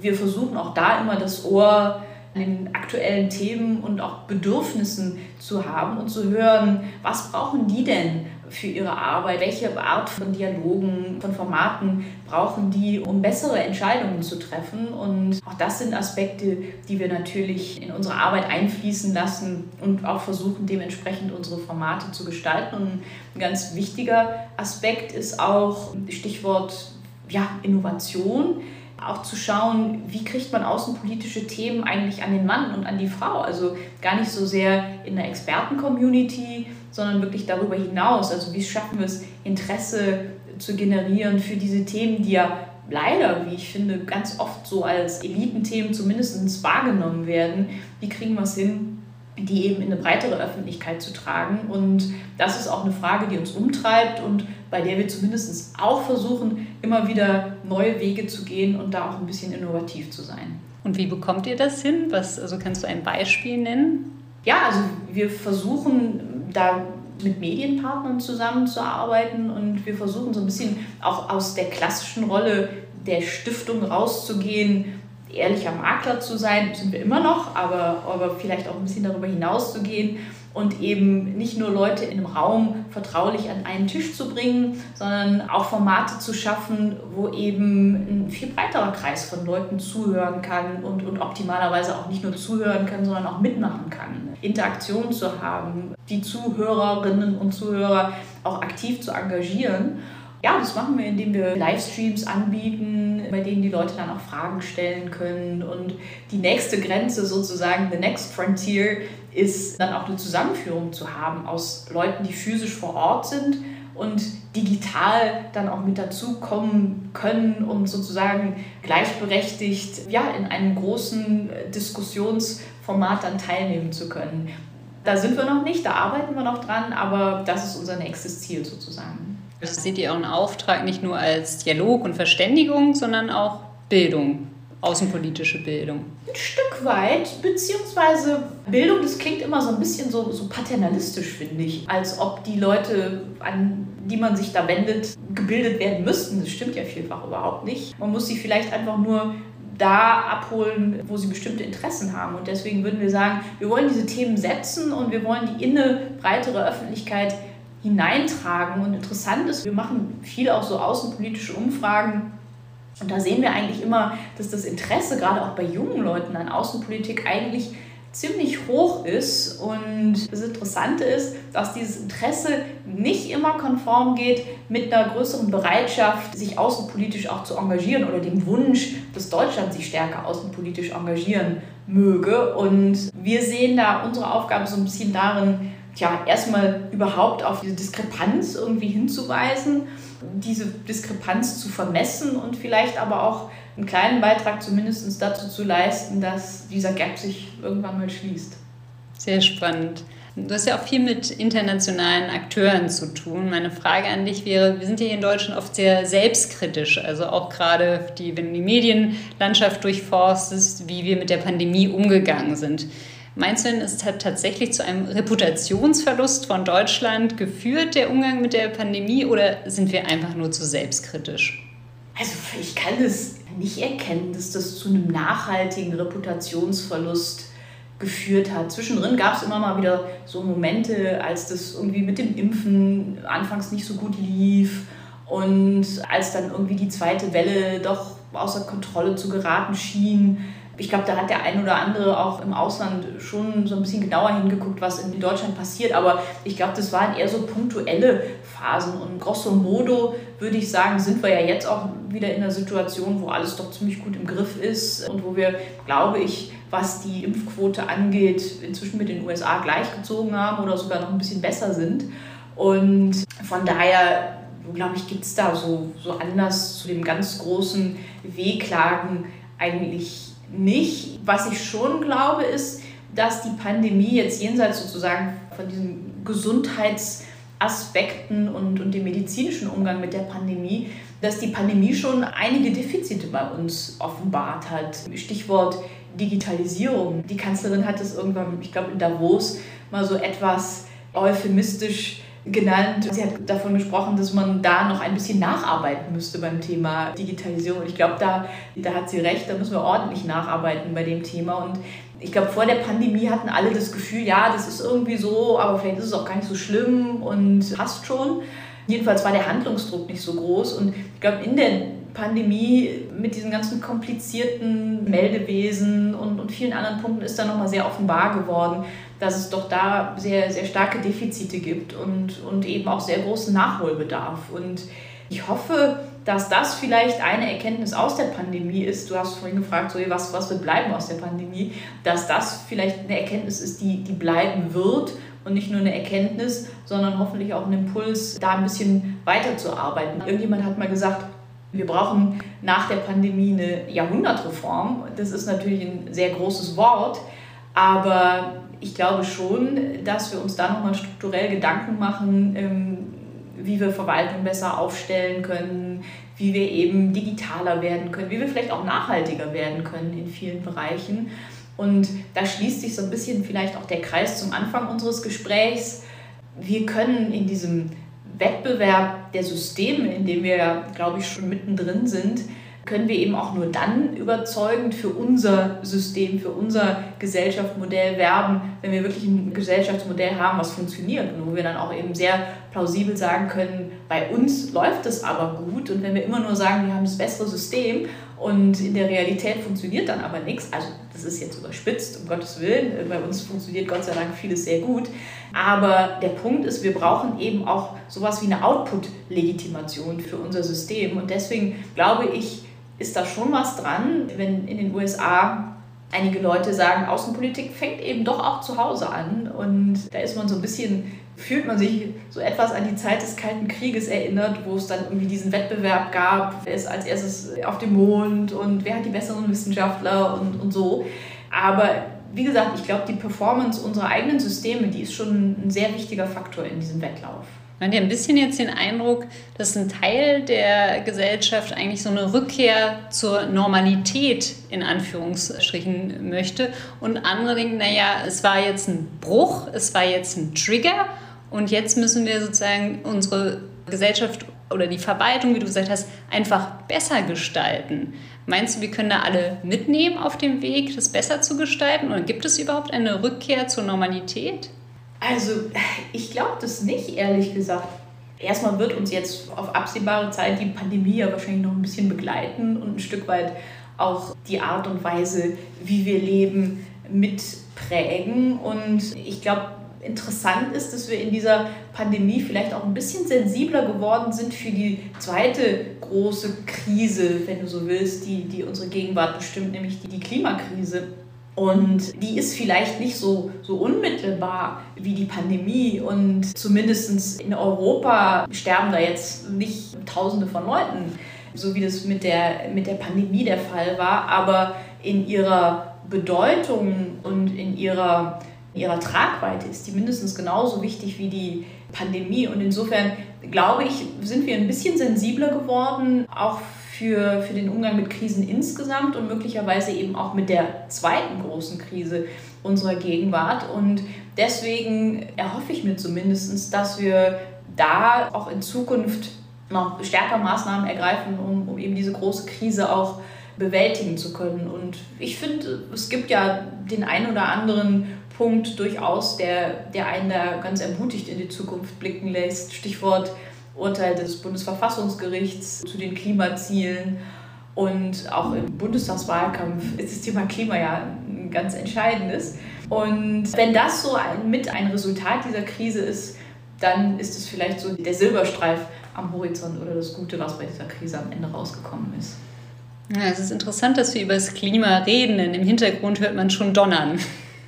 wir versuchen auch da immer das Ohr an den aktuellen Themen und auch Bedürfnissen zu haben und zu hören, was brauchen die denn für ihre Arbeit? Welche Art von Dialogen, von Formaten brauchen die, um bessere Entscheidungen zu treffen? Und auch das sind Aspekte, die wir natürlich in unsere Arbeit einfließen lassen und auch versuchen, dementsprechend unsere Formate zu gestalten. Und ein ganz wichtiger Aspekt ist auch Stichwort ja, Innovation auch zu schauen, wie kriegt man außenpolitische Themen eigentlich an den Mann und an die Frau. Also gar nicht so sehr in der Experten-Community, sondern wirklich darüber hinaus. Also wie schaffen wir es, Interesse zu generieren für diese Themen, die ja leider, wie ich finde, ganz oft so als Elitenthemen zumindest wahrgenommen werden. Wie kriegen wir es hin, die eben in eine breitere Öffentlichkeit zu tragen? Und das ist auch eine Frage, die uns umtreibt und bei der wir zumindest auch versuchen, immer wieder neue Wege zu gehen und da auch ein bisschen innovativ zu sein. Und wie bekommt ihr das hin? Was, also kannst du ein Beispiel nennen? Ja, also wir versuchen da mit Medienpartnern zusammenzuarbeiten und wir versuchen so ein bisschen auch aus der klassischen Rolle der Stiftung rauszugehen, ehrlicher Makler zu sein, sind wir immer noch, aber, aber vielleicht auch ein bisschen darüber hinaus zu gehen und eben nicht nur Leute in einem Raum vertraulich an einen Tisch zu bringen, sondern auch Formate zu schaffen, wo eben ein viel breiterer Kreis von Leuten zuhören kann und, und optimalerweise auch nicht nur zuhören kann, sondern auch mitmachen kann. Interaktion zu haben, die Zuhörerinnen und Zuhörer auch aktiv zu engagieren. Ja, das machen wir, indem wir Livestreams anbieten, bei denen die Leute dann auch Fragen stellen können. Und die nächste Grenze sozusagen, the next frontier, ist dann auch eine Zusammenführung zu haben aus Leuten, die physisch vor Ort sind und digital dann auch mit dazukommen können, um sozusagen gleichberechtigt ja, in einem großen Diskussionsformat dann teilnehmen zu können. Da sind wir noch nicht, da arbeiten wir noch dran, aber das ist unser nächstes Ziel sozusagen. Das seht ihr einen Auftrag nicht nur als Dialog und Verständigung, sondern auch Bildung außenpolitische Bildung? Ein Stück weit, beziehungsweise Bildung, das klingt immer so ein bisschen so, so paternalistisch, finde ich. Als ob die Leute, an die man sich da wendet, gebildet werden müssten. Das stimmt ja vielfach überhaupt nicht. Man muss sie vielleicht einfach nur da abholen, wo sie bestimmte Interessen haben. Und deswegen würden wir sagen, wir wollen diese Themen setzen und wir wollen die in eine breitere Öffentlichkeit hineintragen. Und interessant ist, wir machen viel auch so außenpolitische Umfragen und da sehen wir eigentlich immer, dass das Interesse gerade auch bei jungen Leuten an Außenpolitik eigentlich ziemlich hoch ist. Und das Interessante ist, dass dieses Interesse nicht immer konform geht mit einer größeren Bereitschaft, sich außenpolitisch auch zu engagieren oder dem Wunsch, dass Deutschland sich stärker außenpolitisch engagieren möge. Und wir sehen da unsere Aufgabe so ein bisschen darin, ja, erstmal überhaupt auf diese Diskrepanz irgendwie hinzuweisen, diese Diskrepanz zu vermessen und vielleicht aber auch einen kleinen Beitrag zumindest dazu zu leisten, dass dieser Gap sich irgendwann mal schließt. Sehr spannend. Du hast ja auch viel mit internationalen Akteuren zu tun. Meine Frage an dich wäre, wir sind ja hier in Deutschland oft sehr selbstkritisch, also auch gerade die, wenn du die Medienlandschaft durchforstest, wie wir mit der Pandemie umgegangen sind. Meinst du denn, es hat tatsächlich zu einem Reputationsverlust von Deutschland geführt, der Umgang mit der Pandemie, oder sind wir einfach nur zu selbstkritisch? Also ich kann es nicht erkennen, dass das zu einem nachhaltigen Reputationsverlust geführt hat. Zwischendrin gab es immer mal wieder so Momente, als das irgendwie mit dem Impfen anfangs nicht so gut lief und als dann irgendwie die zweite Welle doch außer Kontrolle zu geraten schien. Ich glaube, da hat der ein oder andere auch im Ausland schon so ein bisschen genauer hingeguckt, was in Deutschland passiert. Aber ich glaube, das waren eher so punktuelle Phasen. Und grosso modo würde ich sagen, sind wir ja jetzt auch wieder in einer Situation, wo alles doch ziemlich gut im Griff ist und wo wir, glaube ich, was die Impfquote angeht, inzwischen mit den USA gleichgezogen haben oder sogar noch ein bisschen besser sind. Und von daher, glaube ich, gibt es da so, so anders zu dem ganz großen Wehklagen eigentlich nicht. Was ich schon glaube, ist, dass die Pandemie jetzt jenseits sozusagen von diesen Gesundheitsaspekten und, und dem medizinischen Umgang mit der Pandemie, dass die Pandemie schon einige Defizite bei uns offenbart hat. Stichwort Digitalisierung. Die Kanzlerin hat es irgendwann, ich glaube in Davos, mal so etwas euphemistisch genannt. Sie hat davon gesprochen, dass man da noch ein bisschen nacharbeiten müsste beim Thema Digitalisierung. Ich glaube, da, da hat sie recht, da müssen wir ordentlich nacharbeiten bei dem Thema. Und ich glaube, vor der Pandemie hatten alle das Gefühl, ja, das ist irgendwie so, aber vielleicht ist es auch gar nicht so schlimm und passt schon. Jedenfalls war der Handlungsdruck nicht so groß. Und ich glaube, in der Pandemie mit diesen ganzen komplizierten Meldewesen und, und vielen anderen Punkten ist dann nochmal sehr offenbar geworden, dass es doch da sehr, sehr starke Defizite gibt und, und eben auch sehr großen Nachholbedarf. Und ich hoffe, dass das vielleicht eine Erkenntnis aus der Pandemie ist. Du hast vorhin gefragt, so, was, was wird bleiben aus der Pandemie, dass das vielleicht eine Erkenntnis ist, die, die bleiben wird und nicht nur eine Erkenntnis, sondern hoffentlich auch ein Impuls, da ein bisschen weiterzuarbeiten. Irgendjemand hat mal gesagt, wir brauchen nach der Pandemie eine Jahrhundertreform. Das ist natürlich ein sehr großes Wort, aber ich glaube schon, dass wir uns da nochmal strukturell Gedanken machen, ähm, wie wir Verwaltung besser aufstellen können, wie wir eben digitaler werden können, wie wir vielleicht auch nachhaltiger werden können in vielen Bereichen. Und da schließt sich so ein bisschen vielleicht auch der Kreis zum Anfang unseres Gesprächs. Wir können in diesem Wettbewerb der Systeme, in dem wir, glaube ich, schon mittendrin sind, können wir eben auch nur dann überzeugend für unser System, für unser Gesellschaftsmodell werben, wenn wir wirklich ein Gesellschaftsmodell haben, was funktioniert und wo wir dann auch eben sehr plausibel sagen können, bei uns läuft es aber gut und wenn wir immer nur sagen, wir haben das bessere System und in der Realität funktioniert dann aber nichts, also das ist jetzt überspitzt, um Gottes Willen, bei uns funktioniert Gott sei Dank vieles sehr gut, aber der Punkt ist, wir brauchen eben auch sowas wie eine Output-Legitimation für unser System und deswegen glaube ich, ist da schon was dran, wenn in den USA einige Leute sagen, Außenpolitik fängt eben doch auch zu Hause an. Und da ist man so ein bisschen, fühlt man sich so etwas an die Zeit des Kalten Krieges erinnert, wo es dann irgendwie diesen Wettbewerb gab, wer ist als erstes auf dem Mond und wer hat die besseren Wissenschaftler und, und so. Aber wie gesagt, ich glaube, die Performance unserer eigenen Systeme, die ist schon ein sehr wichtiger Faktor in diesem Wettlauf. Man hat ja ein bisschen jetzt den Eindruck, dass ein Teil der Gesellschaft eigentlich so eine Rückkehr zur Normalität in Anführungsstrichen möchte und andere denken, naja, es war jetzt ein Bruch, es war jetzt ein Trigger und jetzt müssen wir sozusagen unsere Gesellschaft oder die Verwaltung, wie du gesagt hast, einfach besser gestalten. Meinst du, wir können da alle mitnehmen auf dem Weg, das besser zu gestalten? Oder gibt es überhaupt eine Rückkehr zur Normalität? Also ich glaube das nicht, ehrlich gesagt. Erstmal wird uns jetzt auf absehbare Zeit die Pandemie ja wahrscheinlich noch ein bisschen begleiten und ein Stück weit auch die Art und Weise, wie wir leben, mitprägen. Und ich glaube, interessant ist, dass wir in dieser Pandemie vielleicht auch ein bisschen sensibler geworden sind für die zweite große Krise, wenn du so willst, die, die unsere Gegenwart bestimmt, nämlich die, die Klimakrise. Und die ist vielleicht nicht so, so unmittelbar wie die Pandemie. Und zumindest in Europa sterben da jetzt nicht Tausende von Leuten, so wie das mit der, mit der Pandemie der Fall war. Aber in ihrer Bedeutung und in ihrer ihrer Tragweite ist die mindestens genauso wichtig wie die Pandemie. Und insofern glaube ich, sind wir ein bisschen sensibler geworden, auch für den Umgang mit Krisen insgesamt und möglicherweise eben auch mit der zweiten großen Krise unserer Gegenwart. Und deswegen erhoffe ich mir zumindest, dass wir da auch in Zukunft noch stärker Maßnahmen ergreifen, um, um eben diese große Krise auch bewältigen zu können. Und ich finde, es gibt ja den einen oder anderen Punkt durchaus, der, der einen da ganz ermutigt in die Zukunft blicken lässt. Stichwort Urteil des Bundesverfassungsgerichts zu den Klimazielen. Und auch im Bundestagswahlkampf ist das Thema Klima ja ein ganz entscheidendes. Und wenn das so ein, mit ein Resultat dieser Krise ist, dann ist es vielleicht so der Silberstreif am Horizont oder das Gute, was bei dieser Krise am Ende rausgekommen ist. Ja, es ist interessant, dass wir über das Klima reden, denn im Hintergrund hört man schon Donnern.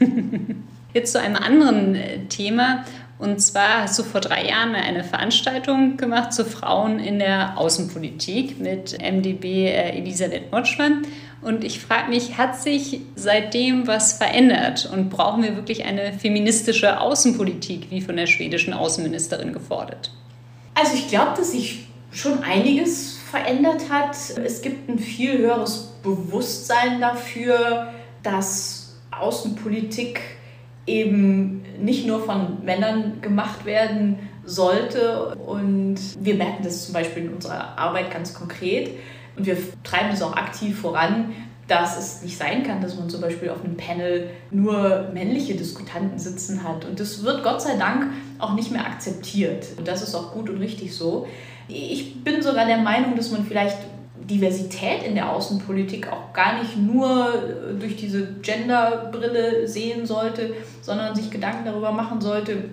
Jetzt zu einem anderen äh, Thema. Und zwar hast du vor drei Jahren eine Veranstaltung gemacht zu Frauen in der Außenpolitik mit MDB äh, Elisabeth Motschmann. Und ich frage mich, hat sich seitdem was verändert und brauchen wir wirklich eine feministische Außenpolitik, wie von der schwedischen Außenministerin gefordert? Also ich glaube, dass sich schon einiges verändert hat. Es gibt ein viel höheres Bewusstsein dafür, dass Außenpolitik eben nicht nur von Männern gemacht werden sollte. Und wir merken das zum Beispiel in unserer Arbeit ganz konkret. Und wir treiben es auch aktiv voran, dass es nicht sein kann, dass man zum Beispiel auf einem Panel nur männliche Diskutanten sitzen hat. Und das wird Gott sei Dank auch nicht mehr akzeptiert. Und das ist auch gut und richtig so. Ich bin sogar der Meinung, dass man vielleicht Diversität in der Außenpolitik auch gar nicht nur äh, durch diese Genderbrille sehen sollte, sondern sich Gedanken darüber machen sollte,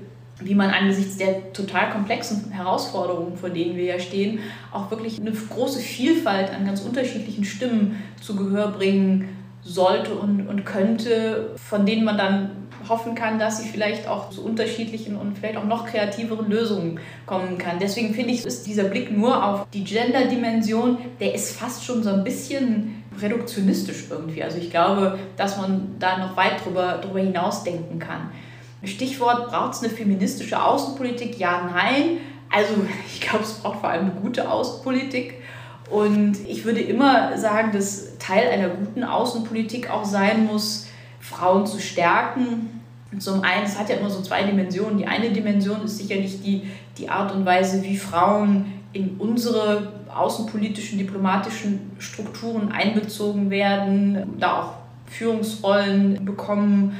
wie man angesichts der total komplexen Herausforderungen, vor denen wir ja stehen, auch wirklich eine große Vielfalt an ganz unterschiedlichen Stimmen zu Gehör bringen sollte und, und könnte, von denen man dann hoffen kann, dass sie vielleicht auch zu unterschiedlichen und vielleicht auch noch kreativeren Lösungen kommen kann. Deswegen finde ich, ist dieser Blick nur auf die Gender-Dimension, der ist fast schon so ein bisschen reduktionistisch irgendwie. Also ich glaube, dass man da noch weit drüber, drüber hinaus denken kann. Stichwort, braucht es eine feministische Außenpolitik? Ja, nein. Also ich glaube, es braucht vor allem eine gute Außenpolitik. Und ich würde immer sagen, dass Teil einer guten Außenpolitik auch sein muss, Frauen zu stärken. Zum einen, es hat ja immer so zwei Dimensionen. Die eine Dimension ist sicherlich die, die Art und Weise, wie Frauen in unsere außenpolitischen, diplomatischen Strukturen einbezogen werden, da auch Führungsrollen bekommen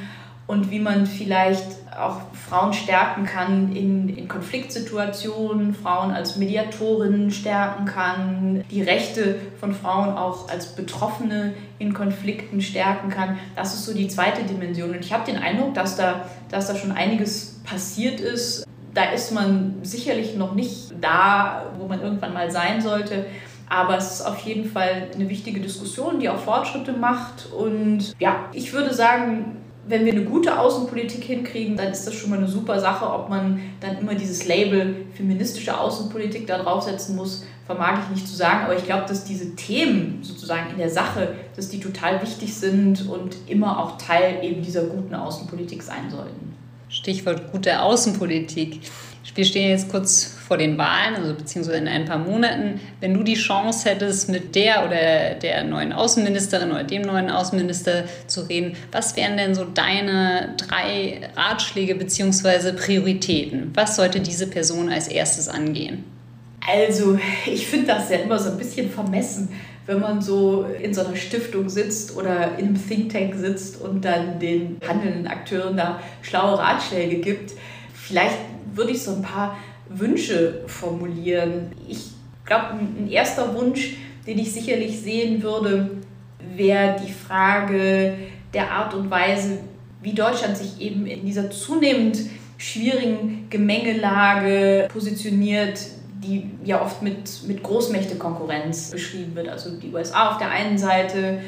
und wie man vielleicht auch Frauen stärken kann in, in Konfliktsituationen, Frauen als Mediatorinnen stärken kann, die Rechte von Frauen auch als Betroffene in Konflikten stärken kann. Das ist so die zweite Dimension. Und ich habe den Eindruck, dass da, dass da schon einiges passiert ist. Da ist man sicherlich noch nicht da, wo man irgendwann mal sein sollte. Aber es ist auf jeden Fall eine wichtige Diskussion, die auch Fortschritte macht. Und ja, ich würde sagen, wenn wir eine gute Außenpolitik hinkriegen, dann ist das schon mal eine super Sache. Ob man dann immer dieses Label feministische Außenpolitik da draufsetzen muss, vermag ich nicht zu sagen. Aber ich glaube, dass diese Themen sozusagen in der Sache, dass die total wichtig sind und immer auch Teil eben dieser guten Außenpolitik sein sollten. Stichwort gute Außenpolitik. Wir stehen jetzt kurz vor den Wahlen, also beziehungsweise in ein paar Monaten, wenn du die Chance hättest, mit der oder der neuen Außenministerin oder dem neuen Außenminister zu reden, was wären denn so deine drei Ratschläge beziehungsweise Prioritäten? Was sollte diese Person als erstes angehen? Also, ich finde das ja immer so ein bisschen vermessen, wenn man so in so einer Stiftung sitzt oder in einem Think Tank sitzt und dann den handelnden Akteuren da schlaue Ratschläge gibt. Vielleicht würde ich so ein paar Wünsche formulieren. Ich glaube, ein erster Wunsch, den ich sicherlich sehen würde, wäre die Frage der Art und Weise, wie Deutschland sich eben in dieser zunehmend schwierigen Gemengelage positioniert, die ja oft mit, mit Großmächte-Konkurrenz beschrieben wird. Also die USA auf der einen Seite,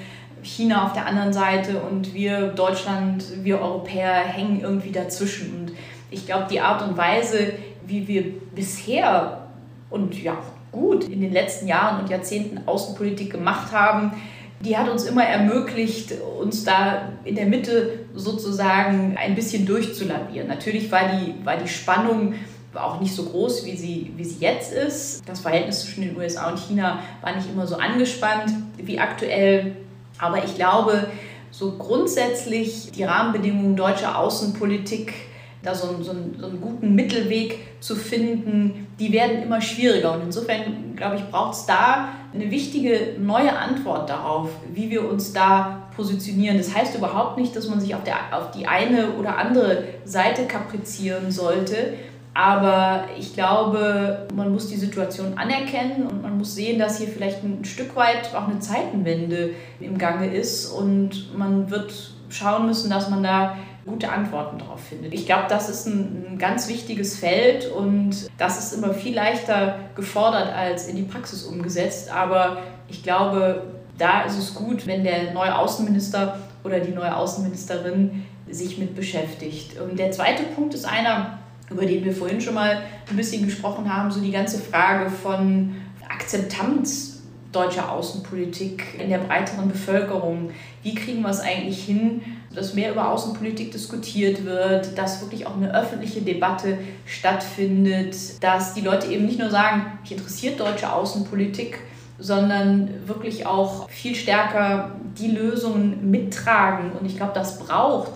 China auf der anderen Seite und wir Deutschland, wir Europäer hängen irgendwie dazwischen. Und ich glaube, die Art und Weise, wie wir bisher und ja gut in den letzten Jahren und Jahrzehnten Außenpolitik gemacht haben, die hat uns immer ermöglicht, uns da in der Mitte sozusagen ein bisschen durchzulavieren. Natürlich war die, war die Spannung auch nicht so groß, wie sie, wie sie jetzt ist. Das Verhältnis zwischen den USA und China war nicht immer so angespannt wie aktuell. Aber ich glaube, so grundsätzlich die Rahmenbedingungen deutscher Außenpolitik, da so, einen, so, einen, so einen guten Mittelweg zu finden, die werden immer schwieriger. Und insofern, glaube ich, braucht es da eine wichtige neue Antwort darauf, wie wir uns da positionieren. Das heißt überhaupt nicht, dass man sich auf, der, auf die eine oder andere Seite kaprizieren sollte, aber ich glaube, man muss die Situation anerkennen und man muss sehen, dass hier vielleicht ein Stück weit auch eine Zeitenwende im Gange ist und man wird schauen müssen, dass man da gute Antworten darauf findet. Ich glaube, das ist ein, ein, ganz wichtiges Feld und das ist immer viel leichter gefordert als in die Praxis umgesetzt. Aber ich glaube, da ist es gut, wenn der neue Außenminister oder die neue Außenministerin sich mit beschäftigt. Und der zweite Punkt ist einer, über den wir vorhin schon mal ein bisschen gesprochen haben, so die ganze Frage von Akzeptanz deutscher Außenpolitik in der breiteren Bevölkerung. Wie kriegen wir es eigentlich hin, dass mehr über Außenpolitik diskutiert wird, dass wirklich auch eine öffentliche Debatte stattfindet, dass die Leute eben nicht nur sagen, mich interessiert deutsche Außenpolitik, sondern wirklich auch viel stärker die Lösungen mittragen. Und ich glaube, das braucht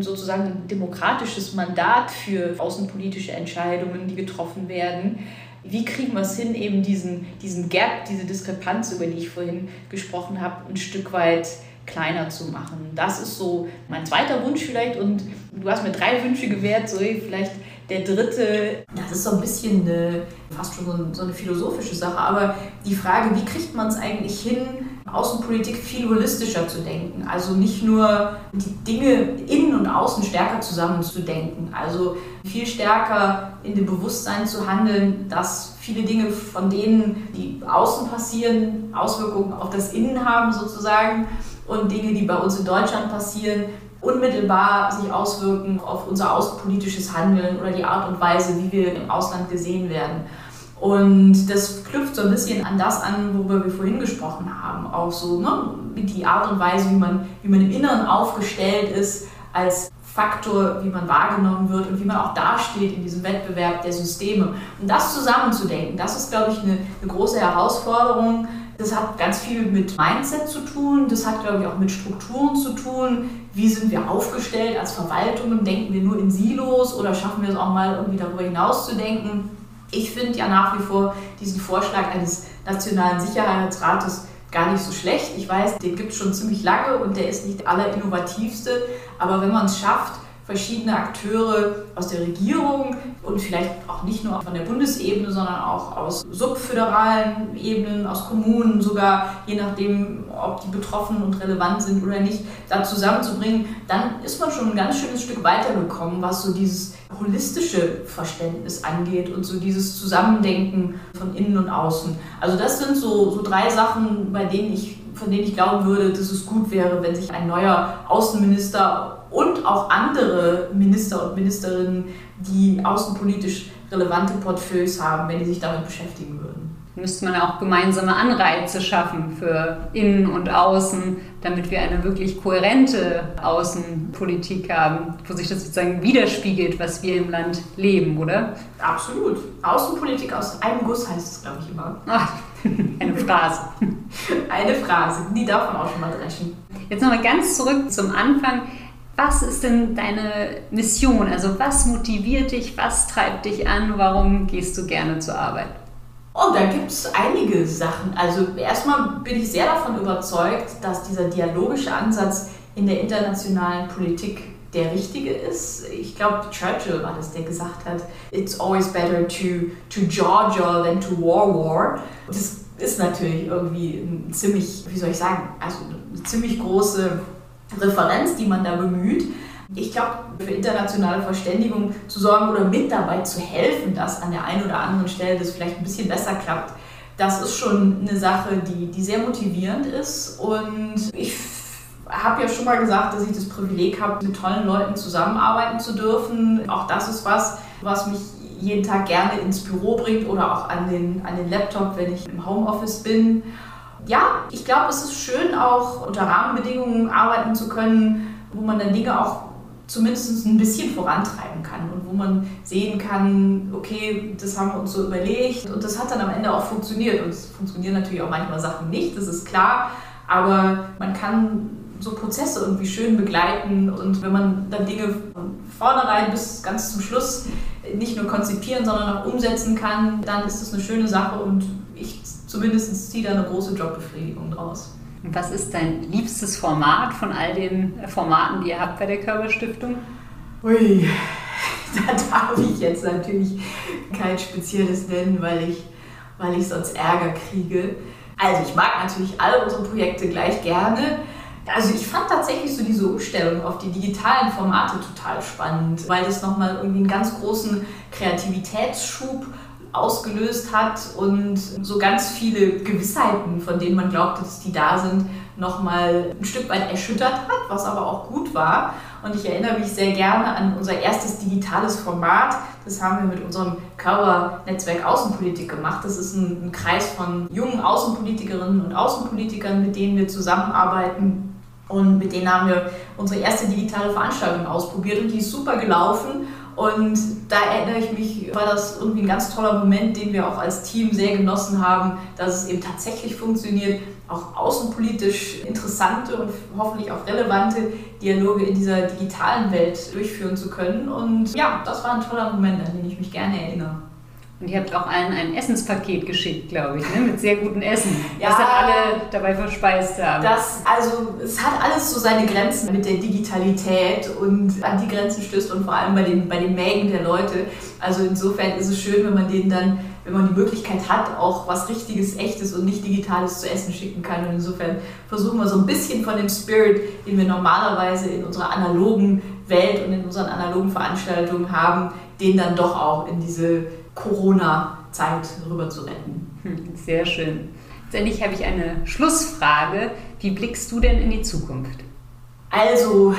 sozusagen ein demokratisches Mandat für außenpolitische Entscheidungen, die getroffen werden. Wie kriegen wir es hin, eben diesen, diesen Gap, diese Diskrepanz, über die ich vorhin gesprochen habe, ein Stück weit kleiner zu machen? Das ist so mein zweiter Wunsch vielleicht. Und du hast mir drei Wünsche gewährt, so vielleicht der dritte, das ist so ein bisschen eine, fast schon so eine philosophische Sache, aber die Frage, wie kriegt man es eigentlich hin, Außenpolitik viel holistischer zu denken? Also nicht nur die Dinge innen und außen stärker zusammenzudenken, also viel stärker in dem Bewusstsein zu handeln, dass viele Dinge von denen, die außen passieren, Auswirkungen auf das Innen haben sozusagen und Dinge, die bei uns in Deutschland passieren, unmittelbar sich auswirken auf unser außenpolitisches Handeln oder die Art und Weise, wie wir im Ausland gesehen werden. Und das knüpft so ein bisschen an das an, worüber wir vorhin gesprochen haben. Auch so ne, die Art und Weise, wie man, wie man im Inneren aufgestellt ist als Faktor, wie man wahrgenommen wird und wie man auch dasteht in diesem Wettbewerb der Systeme. Und das zusammenzudenken, das ist, glaube ich, eine, eine große Herausforderung, das hat ganz viel mit Mindset zu tun, das hat, glaube ich, auch mit Strukturen zu tun. Wie sind wir aufgestellt als Verwaltungen? Denken wir nur in Silos oder schaffen wir es auch mal irgendwie darüber hinaus zu denken? Ich finde ja nach wie vor diesen Vorschlag eines Nationalen Sicherheitsrates gar nicht so schlecht. Ich weiß, den gibt es schon ziemlich lange und der ist nicht der allerinnovativste, aber wenn man es schafft, verschiedene Akteure aus der Regierung und vielleicht auch nicht nur von der Bundesebene, sondern auch aus subföderalen Ebenen, aus Kommunen sogar, je nachdem, ob die betroffen und relevant sind oder nicht, da zusammenzubringen, dann ist man schon ein ganz schönes Stück weitergekommen, was so dieses holistische Verständnis angeht und so dieses Zusammendenken von innen und außen. Also das sind so, so drei Sachen, bei denen ich von denen ich glauben würde, dass es gut wäre, wenn sich ein neuer Außenminister und auch andere Minister und Ministerinnen, die außenpolitisch relevante Portfolios haben, wenn die sich damit beschäftigen würden. Müsste man auch gemeinsame Anreize schaffen für Innen und Außen, damit wir eine wirklich kohärente Außenpolitik haben, wo sich das sozusagen widerspiegelt, was wir im Land leben, oder? Absolut. Außenpolitik aus einem Guss heißt es, glaube ich, immer. Ach, eine Phrase. eine Phrase, die darf man auch schon mal dreschen. Jetzt nochmal ganz zurück zum Anfang. Was ist denn deine Mission? Also was motiviert dich, was treibt dich an, warum gehst du gerne zur Arbeit? Oh, da gibt es einige Sachen. Also erstmal bin ich sehr davon überzeugt, dass dieser dialogische Ansatz in der internationalen Politik der richtige ist. Ich glaube, Churchill war das, der gesagt hat, it's always better to, to Georgia than to war war. Das ist natürlich irgendwie ein ziemlich, wie soll ich sagen, also eine ziemlich große Referenz, die man da bemüht. Ich glaube, für internationale Verständigung zu sorgen oder mit dabei zu helfen, dass an der einen oder anderen Stelle das vielleicht ein bisschen besser klappt, das ist schon eine Sache, die, die sehr motivierend ist. Und ich habe ja schon mal gesagt, dass ich das Privileg habe, mit tollen Leuten zusammenarbeiten zu dürfen. Auch das ist was, was mich jeden Tag gerne ins Büro bringt oder auch an den, an den Laptop, wenn ich im Homeoffice bin. Ja, ich glaube, es ist schön, auch unter Rahmenbedingungen arbeiten zu können, wo man dann Dinge auch zumindest ein bisschen vorantreiben kann und wo man sehen kann, okay, das haben wir uns so überlegt. Und das hat dann am Ende auch funktioniert. Und es funktionieren natürlich auch manchmal Sachen nicht, das ist klar, aber man kann so Prozesse irgendwie schön begleiten. Und wenn man dann Dinge von vornherein bis ganz zum Schluss nicht nur konzipieren, sondern auch umsetzen kann, dann ist das eine schöne Sache. Und zumindest ziehe da eine große Jobbefriedigung draus. Und was ist dein liebstes Format von all den Formaten, die ihr habt bei der Körperstiftung? Ui, da darf ich jetzt natürlich kein spezielles nennen, weil ich, weil ich sonst Ärger kriege. Also ich mag natürlich alle unsere Projekte gleich gerne. Also ich fand tatsächlich so diese Umstellung auf die digitalen Formate total spannend, weil das nochmal irgendwie einen ganz großen Kreativitätsschub ausgelöst hat und so ganz viele Gewissheiten, von denen man glaubte, dass die da sind, nochmal ein Stück weit erschüttert hat, was aber auch gut war. Und ich erinnere mich sehr gerne an unser erstes digitales Format. Das haben wir mit unserem Körpernetzwerk Außenpolitik gemacht. Das ist ein, ein Kreis von jungen Außenpolitikerinnen und Außenpolitikern, mit denen wir zusammenarbeiten. Und mit denen haben wir unsere erste digitale Veranstaltung ausprobiert und die ist super gelaufen. Und da erinnere ich mich, war das irgendwie ein ganz toller Moment, den wir auch als Team sehr genossen haben, dass es eben tatsächlich funktioniert, auch außenpolitisch interessante und hoffentlich auch relevante Dialoge in dieser digitalen Welt durchführen zu können. Und ja, das war ein toller Moment, an den ich mich gerne erinnere. Und ihr habt auch allen ein Essenspaket geschickt, glaube ich, ne? mit sehr gutem Essen, ja, was dann alle dabei verspeist haben. Das, also, es hat alles so seine Grenzen mit der Digitalität und an die Grenzen stößt und vor allem bei den, bei den Mägen der Leute. Also insofern ist es schön, wenn man denen dann, wenn man die Möglichkeit hat, auch was Richtiges, Echtes und nicht Digitales zu essen schicken kann. Und insofern versuchen wir so ein bisschen von dem Spirit, den wir normalerweise in unserer analogen Welt und in unseren analogen Veranstaltungen haben, den dann doch auch in diese Corona-Zeit rüber zu retten. Hm, sehr schön. Letztendlich habe ich eine Schlussfrage. Wie blickst du denn in die Zukunft? Also,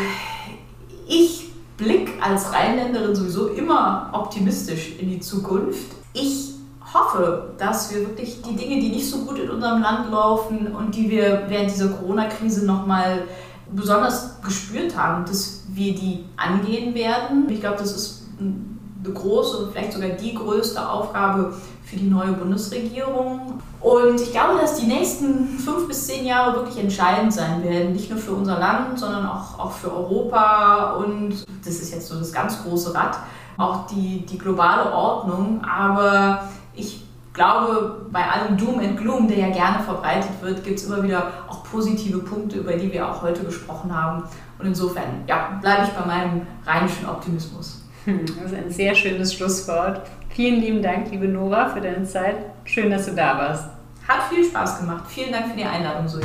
ich blicke als Rheinländerin sowieso immer optimistisch in die Zukunft. Ich hoffe, dass wir wirklich die Dinge, die nicht so gut in unserem Land laufen und die wir während dieser Corona-Krise nochmal besonders gespürt haben, dass wir die angehen werden. Ich glaube, das ist ein große und vielleicht sogar die größte Aufgabe für die neue Bundesregierung. Und ich glaube, dass die nächsten fünf bis zehn Jahre wirklich entscheidend sein werden, nicht nur für unser Land, sondern auch, auch für Europa und das ist jetzt so das ganz große Rad, auch die, die globale Ordnung. Aber ich glaube, bei allem Doom and Gloom, der ja gerne verbreitet wird, gibt es immer wieder auch positive Punkte, über die wir auch heute gesprochen haben. Und insofern ja, bleibe ich bei meinem rheinischen Optimismus. Das ist ein sehr schönes Schlusswort. Vielen lieben Dank, liebe Nora, für deine Zeit. Schön, dass du da warst. Hat viel Spaß gemacht. Vielen Dank für die Einladung, Zoe.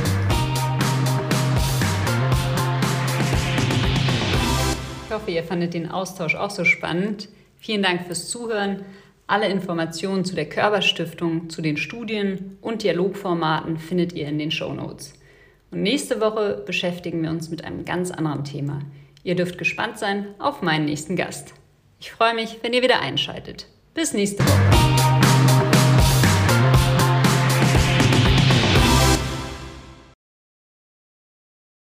Ich hoffe, ihr fandet den Austausch auch so spannend. Vielen Dank fürs Zuhören. Alle Informationen zu der Körperstiftung, zu den Studien und Dialogformaten findet ihr in den Show Notes. Und nächste Woche beschäftigen wir uns mit einem ganz anderen Thema. Ihr dürft gespannt sein auf meinen nächsten Gast. Ich freue mich, wenn ihr wieder einschaltet. Bis nächste Woche.